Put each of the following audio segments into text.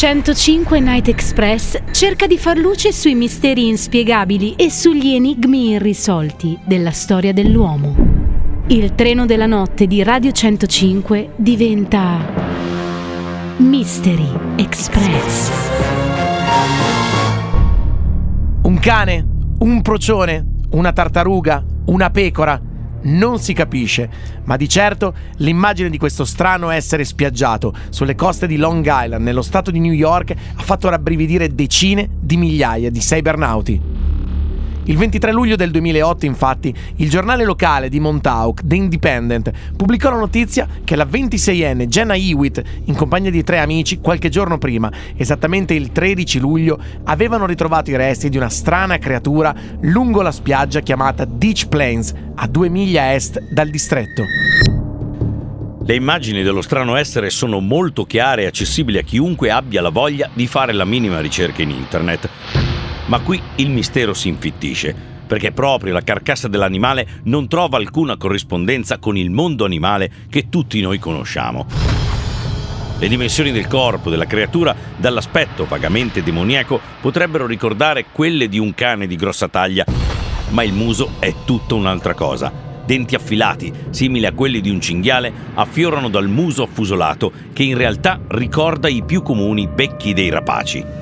105 Night Express cerca di far luce sui misteri inspiegabili e sugli enigmi irrisolti della storia dell'uomo. Il treno della notte di Radio 105 diventa Mystery Express. Un cane? Un procione? Una tartaruga? Una pecora? Non si capisce, ma di certo l'immagine di questo strano essere spiaggiato sulle coste di Long Island, nello stato di New York, ha fatto rabbrividire decine di migliaia di cybernauti. Il 23 luglio del 2008, infatti, il giornale locale di Montauk, The Independent, pubblicò la notizia che la 26enne Jenna Hewitt, in compagnia di tre amici, qualche giorno prima, esattamente il 13 luglio, avevano ritrovato i resti di una strana creatura lungo la spiaggia chiamata Ditch Plains, a due miglia est dal distretto. Le immagini dello strano essere sono molto chiare e accessibili a chiunque abbia la voglia di fare la minima ricerca in internet. Ma qui il mistero si infittisce, perché proprio la carcassa dell'animale non trova alcuna corrispondenza con il mondo animale che tutti noi conosciamo. Le dimensioni del corpo della creatura, dall'aspetto vagamente demoniaco, potrebbero ricordare quelle di un cane di grossa taglia, ma il muso è tutta un'altra cosa. Denti affilati, simili a quelli di un cinghiale, affiorano dal muso affusolato che in realtà ricorda i più comuni becchi dei rapaci.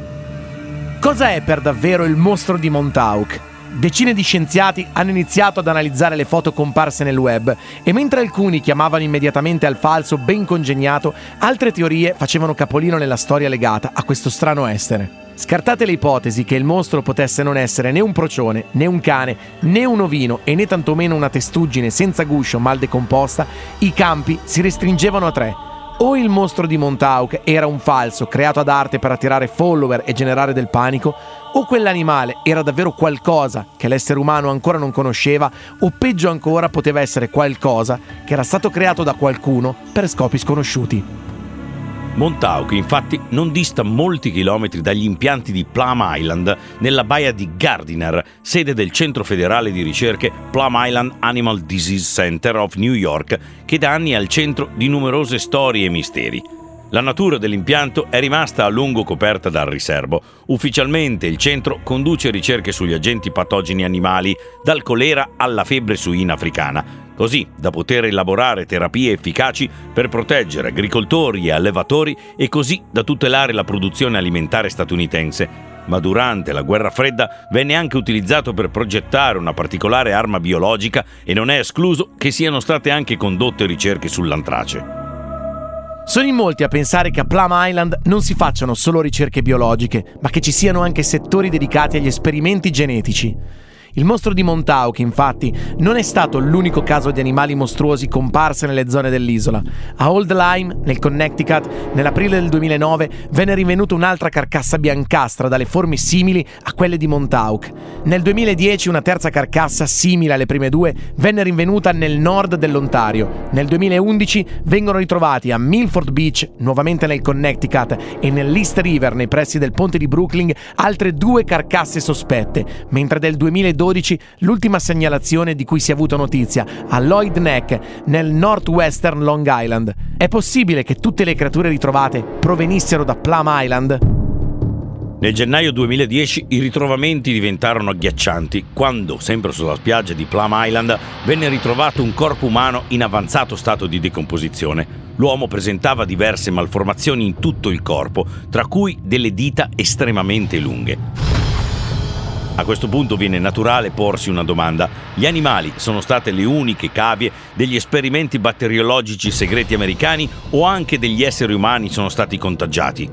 Cosa è per davvero il mostro di Montauk? Decine di scienziati hanno iniziato ad analizzare le foto comparse nel web e mentre alcuni chiamavano immediatamente al falso ben congegnato, altre teorie facevano capolino nella storia legata a questo strano essere. Scartate le ipotesi che il mostro potesse non essere né un procione, né un cane, né un ovino e né tantomeno una testuggine senza guscio mal decomposta, i campi si restringevano a tre o il mostro di Montauk era un falso creato ad arte per attirare follower e generare del panico, o quell'animale era davvero qualcosa che l'essere umano ancora non conosceva, o peggio ancora poteva essere qualcosa che era stato creato da qualcuno per scopi sconosciuti. Montauk infatti non dista molti chilometri dagli impianti di Plum Island nella baia di Gardiner, sede del centro federale di ricerche Plum Island Animal Disease Center of New York, che da anni è al centro di numerose storie e misteri. La natura dell'impianto è rimasta a lungo coperta dal riservo. Ufficialmente il centro conduce ricerche sugli agenti patogeni animali, dal colera alla febbre suina africana, così da poter elaborare terapie efficaci per proteggere agricoltori e allevatori e così da tutelare la produzione alimentare statunitense. Ma durante la guerra fredda venne anche utilizzato per progettare una particolare arma biologica e non è escluso che siano state anche condotte ricerche sull'antrace. Sono in molti a pensare che a Plum Island non si facciano solo ricerche biologiche, ma che ci siano anche settori dedicati agli esperimenti genetici. Il mostro di Montauk, infatti, non è stato l'unico caso di animali mostruosi comparse nelle zone dell'isola. A Old Lyme, nel Connecticut, nell'aprile del 2009, venne rinvenuta un'altra carcassa biancastra dalle forme simili a quelle di Montauk. Nel 2010 una terza carcassa, simile alle prime due, venne rinvenuta nel nord dell'Ontario. Nel 2011 vengono ritrovati a Milford Beach, nuovamente nel Connecticut, e nell'East River, nei pressi del ponte di Brooklyn, altre due carcasse sospette, mentre del 2012 2012 l'ultima segnalazione di cui si è avuto notizia, a Lloyd Neck, nel northwestern Long Island. È possibile che tutte le creature ritrovate provenissero da Plum Island? Nel gennaio 2010 i ritrovamenti diventarono agghiaccianti quando, sempre sulla spiaggia di Plum Island, venne ritrovato un corpo umano in avanzato stato di decomposizione. L'uomo presentava diverse malformazioni in tutto il corpo, tra cui delle dita estremamente lunghe. A questo punto viene naturale porsi una domanda. Gli animali sono state le uniche cavie degli esperimenti batteriologici segreti americani o anche degli esseri umani sono stati contagiati?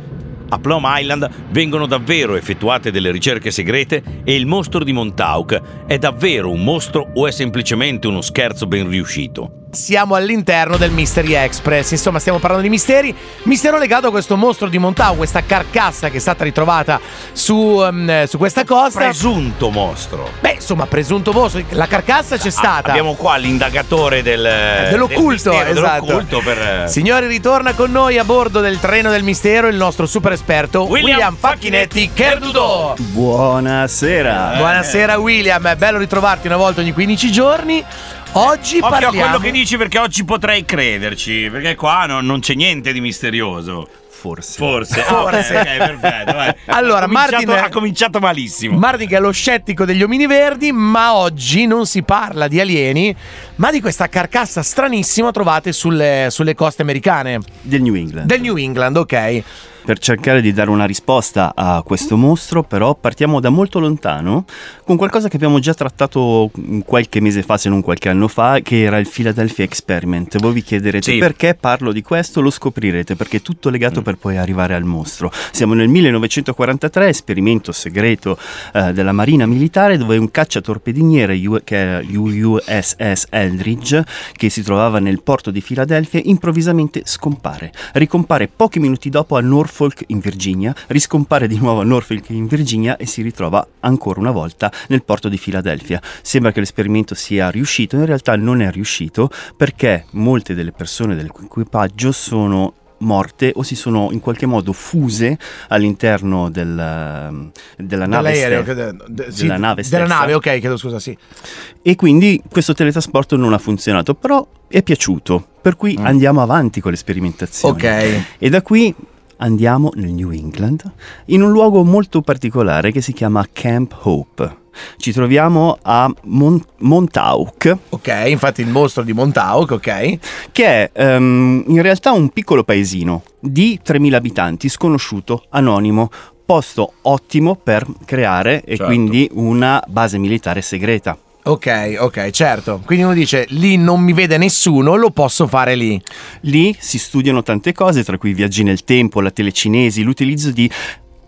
A Plum Island vengono davvero effettuate delle ricerche segrete e il mostro di Montauk è davvero un mostro o è semplicemente uno scherzo ben riuscito? Siamo all'interno del Mystery Express. Insomma, stiamo parlando di misteri. Mistero legato a questo mostro di Montau, questa carcassa che è stata ritrovata su, um, su questa costa. Presunto mostro. Beh, insomma, presunto mostro. La carcassa c'è ah, stata. Abbiamo qua l'indagatore del, eh, dell'occulto. Del mistero, esatto. dell'occulto per... Eh, Signori, ritorna con noi a bordo del treno del mistero il nostro super esperto William, William Facchinetti Kerdudo. Buonasera. Buonasera, William. È bello ritrovarti una volta ogni 15 giorni. Oggi Occhio parliamo... a quello che dici perché oggi potrei crederci, perché qua no, non c'è niente di misterioso. Forse. Forse. Forse. Ah, ok, perfetto. vai. Allora, ha cominciato, Martin- ha cominciato malissimo. Mardi che è lo scettico degli omini verdi, ma oggi non si parla di alieni, ma di questa carcassa stranissima trovate sulle, sulle coste americane. Del New England. Del New England, ok. Per cercare di dare una risposta a questo mostro, però, partiamo da molto lontano con qualcosa che abbiamo già trattato qualche mese fa, se non qualche anno fa, che era il Philadelphia Experiment. Voi vi chiederete Sì. perché parlo di questo, lo scoprirete perché è tutto legato per poi arrivare al mostro. Siamo nel 1943, esperimento segreto eh, della Marina Militare, dove un cacciatorpediniere U- che è USS Eldridge, che si trovava nel porto di Filadelfia, improvvisamente scompare. Ricompare pochi minuti dopo a Norfolk in Virginia, riscompare di nuovo a Norfolk in Virginia e si ritrova ancora una volta nel porto di Filadelfia. Sembra che l'esperimento sia riuscito, in realtà non è riuscito perché molte delle persone dell'equipaggio sono morte o si sono in qualche modo fuse all'interno del, della nave Dell'aereo, ste- che- de- sì, della nave Della stessa. nave, ok, chiedo scusa, sì. e quindi questo teletrasporto non ha funzionato però è piaciuto per cui Mm. andiamo avanti con le sperimentazioni Ok. e da qui andiamo nel New England in un luogo molto particolare che si chiama Camp Hope ci troviamo a Mon- Montauk Ok, infatti il mostro di Montauk, ok. che è ehm, in realtà un piccolo paesino di 3.000 abitanti, sconosciuto, anonimo, posto ottimo per creare e Certo. quindi una base militare segreta. Ok, ok, certo. Quindi uno dice, lì non mi vede nessuno, lo posso fare lì. Lì si studiano tante cose, tra cui i viaggi nel tempo, la telecinesi, l'utilizzo di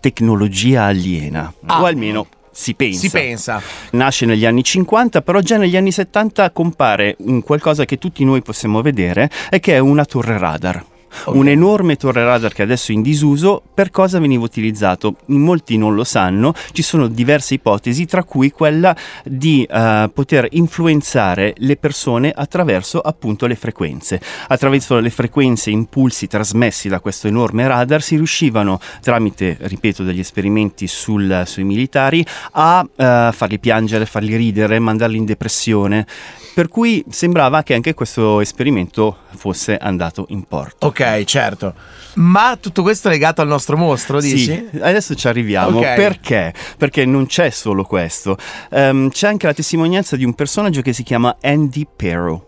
tecnologia aliena, Ah. o almeno si pensa. Si pensa. Nasce negli anni 50, però già negli anni 70 compare un qualcosa che tutti noi possiamo vedere e che è una torre radar. Ok. Un enorme torre radar che adesso è in disuso, per cosa veniva utilizzato? In molti non lo sanno, ci sono diverse ipotesi, tra cui quella di eh, poter influenzare le persone attraverso appunto le frequenze. Attraverso le frequenze e impulsi trasmessi da questo enorme radar si riuscivano, tramite, ripeto, degli esperimenti sul- sui militari, a eh, farli piangere, farli ridere, mandarli in depressione. Per cui sembrava che anche questo esperimento fosse andato in porto. Ok, certo. Ma tutto questo è legato al nostro mostro, dici? Sì, adesso ci arriviamo. Ok. Perché? Perché non c'è solo questo. Ehm, c'è anche la testimonianza di un personaggio che si chiama Andy Pero.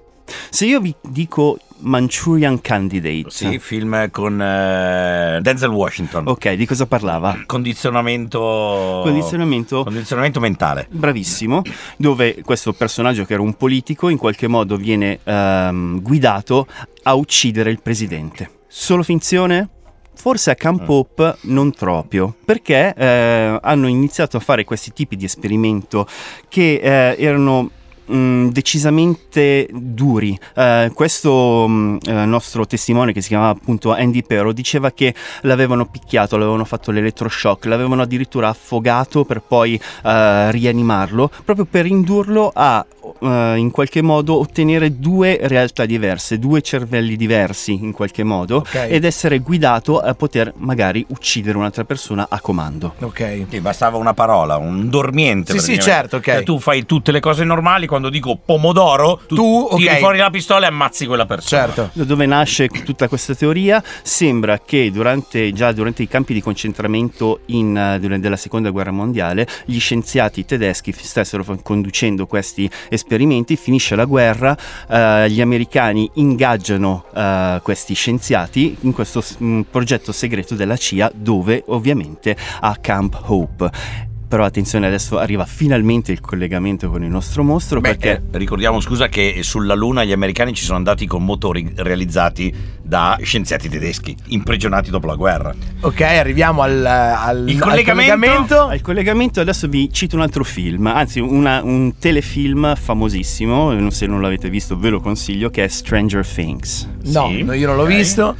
Se io vi dico Manchurian Candidate, Sì, film con eh, Denzel Washington. ok, di cosa parlava? Condizionamento. Condizionamento Condizionamento mentale. bravissimo, dove questo personaggio che era un politico in qualche modo viene ehm, guidato a uccidere il presidente. Solo finzione? Forse a Camp Hope non proprio, perché eh, hanno iniziato a fare questi tipi di esperimento che eh, erano mh, decisamente duri. Eh, questo mh, eh, nostro testimone che si chiamava appunto Andy Pero diceva che l'avevano picchiato, l'avevano fatto l'elettroshock, l'avevano addirittura affogato per poi eh, rianimarlo, proprio per indurlo a eh, in qualche modo ottenere due realtà diverse, due cervelli diversi in qualche modo Ok. ed essere guidato a poter magari uccidere un'altra persona a comando. Ok. Sì, bastava una parola, un dormiente. Sì, sì, certo, ok. Tu fai tutte le cose normali, quando dico pomodoro, tu, Tu, tiri ok. fuori la pistola e ammazzi quella persona. Certo. Da dove nasce tutta questa teoria? Sembra che durante, già durante i campi di concentramento in, eh, durante la seconda guerra mondiale gli scienziati tedeschi stessero conducendo questi esperimenti, finisce la guerra, eh, gli americani ingaggiano eh, questi scienziati in questo s- mm, progetto segreto della CIA dove ovviamente a Camp Hope. Però attenzione, adesso arriva finalmente il collegamento con il nostro mostro Beh, perché... eh, ricordiamo, scusa, che sulla Luna gli americani ci sono andati con motori realizzati da scienziati tedeschi, imprigionati dopo la guerra. Ok, arriviamo al, al, Il al collegamento? collegamento. Al collegamento adesso vi cito un altro film, anzi una- un telefilm famosissimo, non- se non l'avete visto ve lo consiglio, che è Stranger Things, No, Sì, no, io non l'ho ok. visto.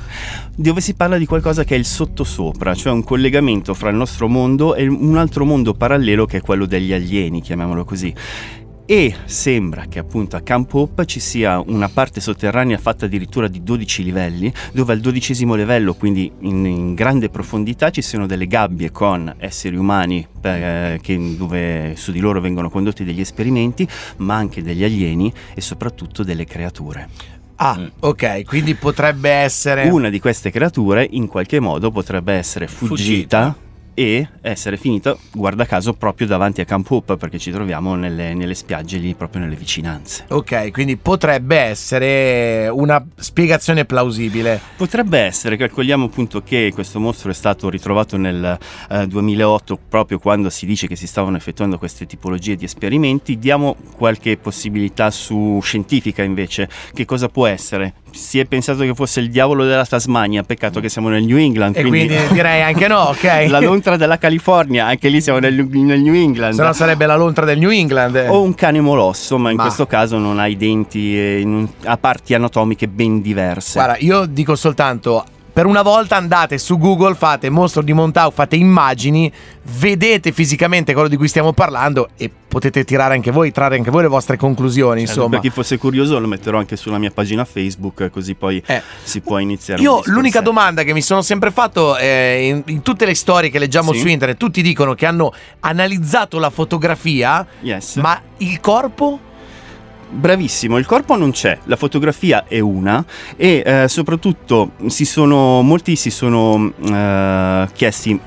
dove si parla di qualcosa che è il sottosopra, cioè un collegamento fra il nostro mondo e un altro mondo parallelo che è quello degli alieni, chiamiamolo così. E sembra che appunto a Camp Hope ci sia una parte sotterranea fatta addirittura di 12 livelli, dove al dodicesimo livello, quindi in, in grande profondità, ci siano delle gabbie con esseri umani eh, che- dove su di loro vengono condotti degli esperimenti, ma anche degli alieni e soprattutto delle creature. Ah, ok, quindi potrebbe essere... Una di queste creature in qualche modo potrebbe essere fuggita, Fuggita. E essere finita, guarda caso, proprio davanti a Camp Hope perché ci troviamo nelle, nelle spiagge lì, proprio nelle vicinanze. Ok, quindi potrebbe essere una spiegazione plausibile. Potrebbe essere, calcoliamo appunto che questo mostro è stato ritrovato nel eh, 2008, proprio quando si dice che si stavano effettuando queste tipologie di esperimenti. Diamo qualche possibilità su scientifica invece. Che cosa può essere? Si è pensato che fosse il diavolo della Tasmania, peccato che siamo nel New England. E quindi, direi anche no, ok? la lontra della California, anche lì siamo nel, nel New England. Se no sarebbe la lontra del New England. o un cane molosso, ma in Ma- questo caso non ha i denti e non- ha parti anatomiche ben diverse. Guarda, io dico soltanto. Per una volta andate su Google, fate mostro di Montauk, fate immagini, vedete fisicamente quello di cui stiamo parlando e potete tirare anche voi, trarre anche voi le vostre conclusioni, Certo, insomma. Per chi fosse curioso lo metterò anche sulla mia pagina Facebook, così poi Eh. si può iniziare. Io l'unica domanda che mi sono sempre fatto eh, in, in tutte le storie che leggiamo Sì. su internet, tutti dicono che hanno analizzato la fotografia, Yes. ma il corpo? Bravissimo, il corpo non c'è, la fotografia è una e eh, soprattutto si sono, molti si sono eh, chiesti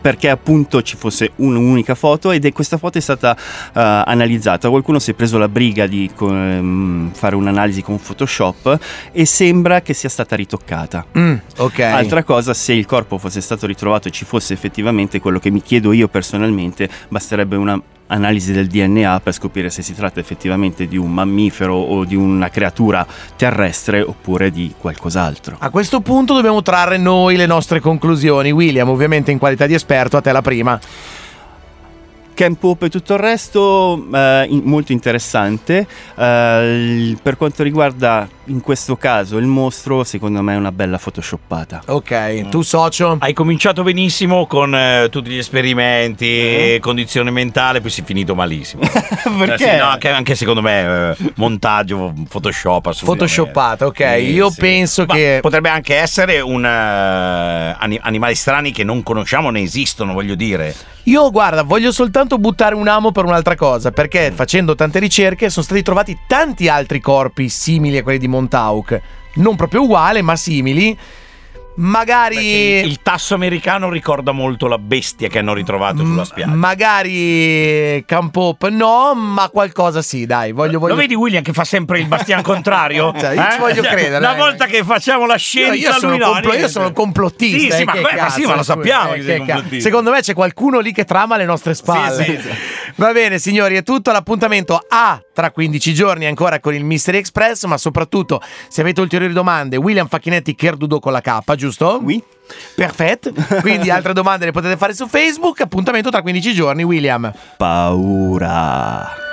perché appunto ci fosse un'unica foto ed è questa foto è stata eh, analizzata. Qualcuno si è preso la briga di ehm, fare un'analisi con Photoshop e sembra che sia stata ritoccata. Mm, ok. Altra cosa, se il corpo fosse stato ritrovato e ci fosse effettivamente quello che mi chiedo io personalmente, basterebbe una analisi del DNA per scoprire se si tratta effettivamente di un mammifero o di una creatura terrestre oppure di qualcos'altro. A questo punto dobbiamo trarre noi le nostre conclusioni. William, ovviamente in qualità di esperto, a te la prima. Camp Hope e tutto il resto eh, in- molto interessante. Eh, il- per quanto riguarda in questo caso il mostro, secondo me è una bella photoshoppata. Ok, tu socio? Hai cominciato benissimo con eh, tutti gli esperimenti, Eh? condizione mentale, poi si è finito malissimo. Perché? Eh sì, no, anche, anche secondo me eh, montaggio, Photoshop. Photoshoppata, ok. Sì, Io sì. penso Ma che... potrebbe anche essere un ani- animali strani che non conosciamo ne esistono, voglio dire. Io, guarda, voglio soltanto buttare un amo per un'altra cosa, perché facendo tante ricerche sono stati trovati tanti altri corpi simili a quelli di Montauk. Non proprio uguali, ma simili. Magari... Beh, sì, il tasso americano ricorda molto la bestia che hanno ritrovato sulla spiaggia. Magari Camp Hope no, ma qualcosa sì, dai. Voglio, voglio... Lo vedi William che fa sempre il bastian contrario? Cioè, io ci voglio Cioè, credere, Una volta che facciamo la Io, scienza, io sono, lui no, complo- io sono complottista. Sì, sì, eh, ma, cazzo, sì, ma lo sappiamo eh. Secondo me c'è qualcuno lì che trama alle nostre spalle. Sì, sì, sì. Va bene, signori, è tutto l'appuntamento a tra 15 giorni ancora con il Mystery Express, ma soprattutto se avete ulteriori domande, William Facchinetti Kerdudo con la K, giusto? Oui. Perfetto. Quindi altre domande le potete fare su Facebook. Appuntamento tra 15 giorni, William. Paura.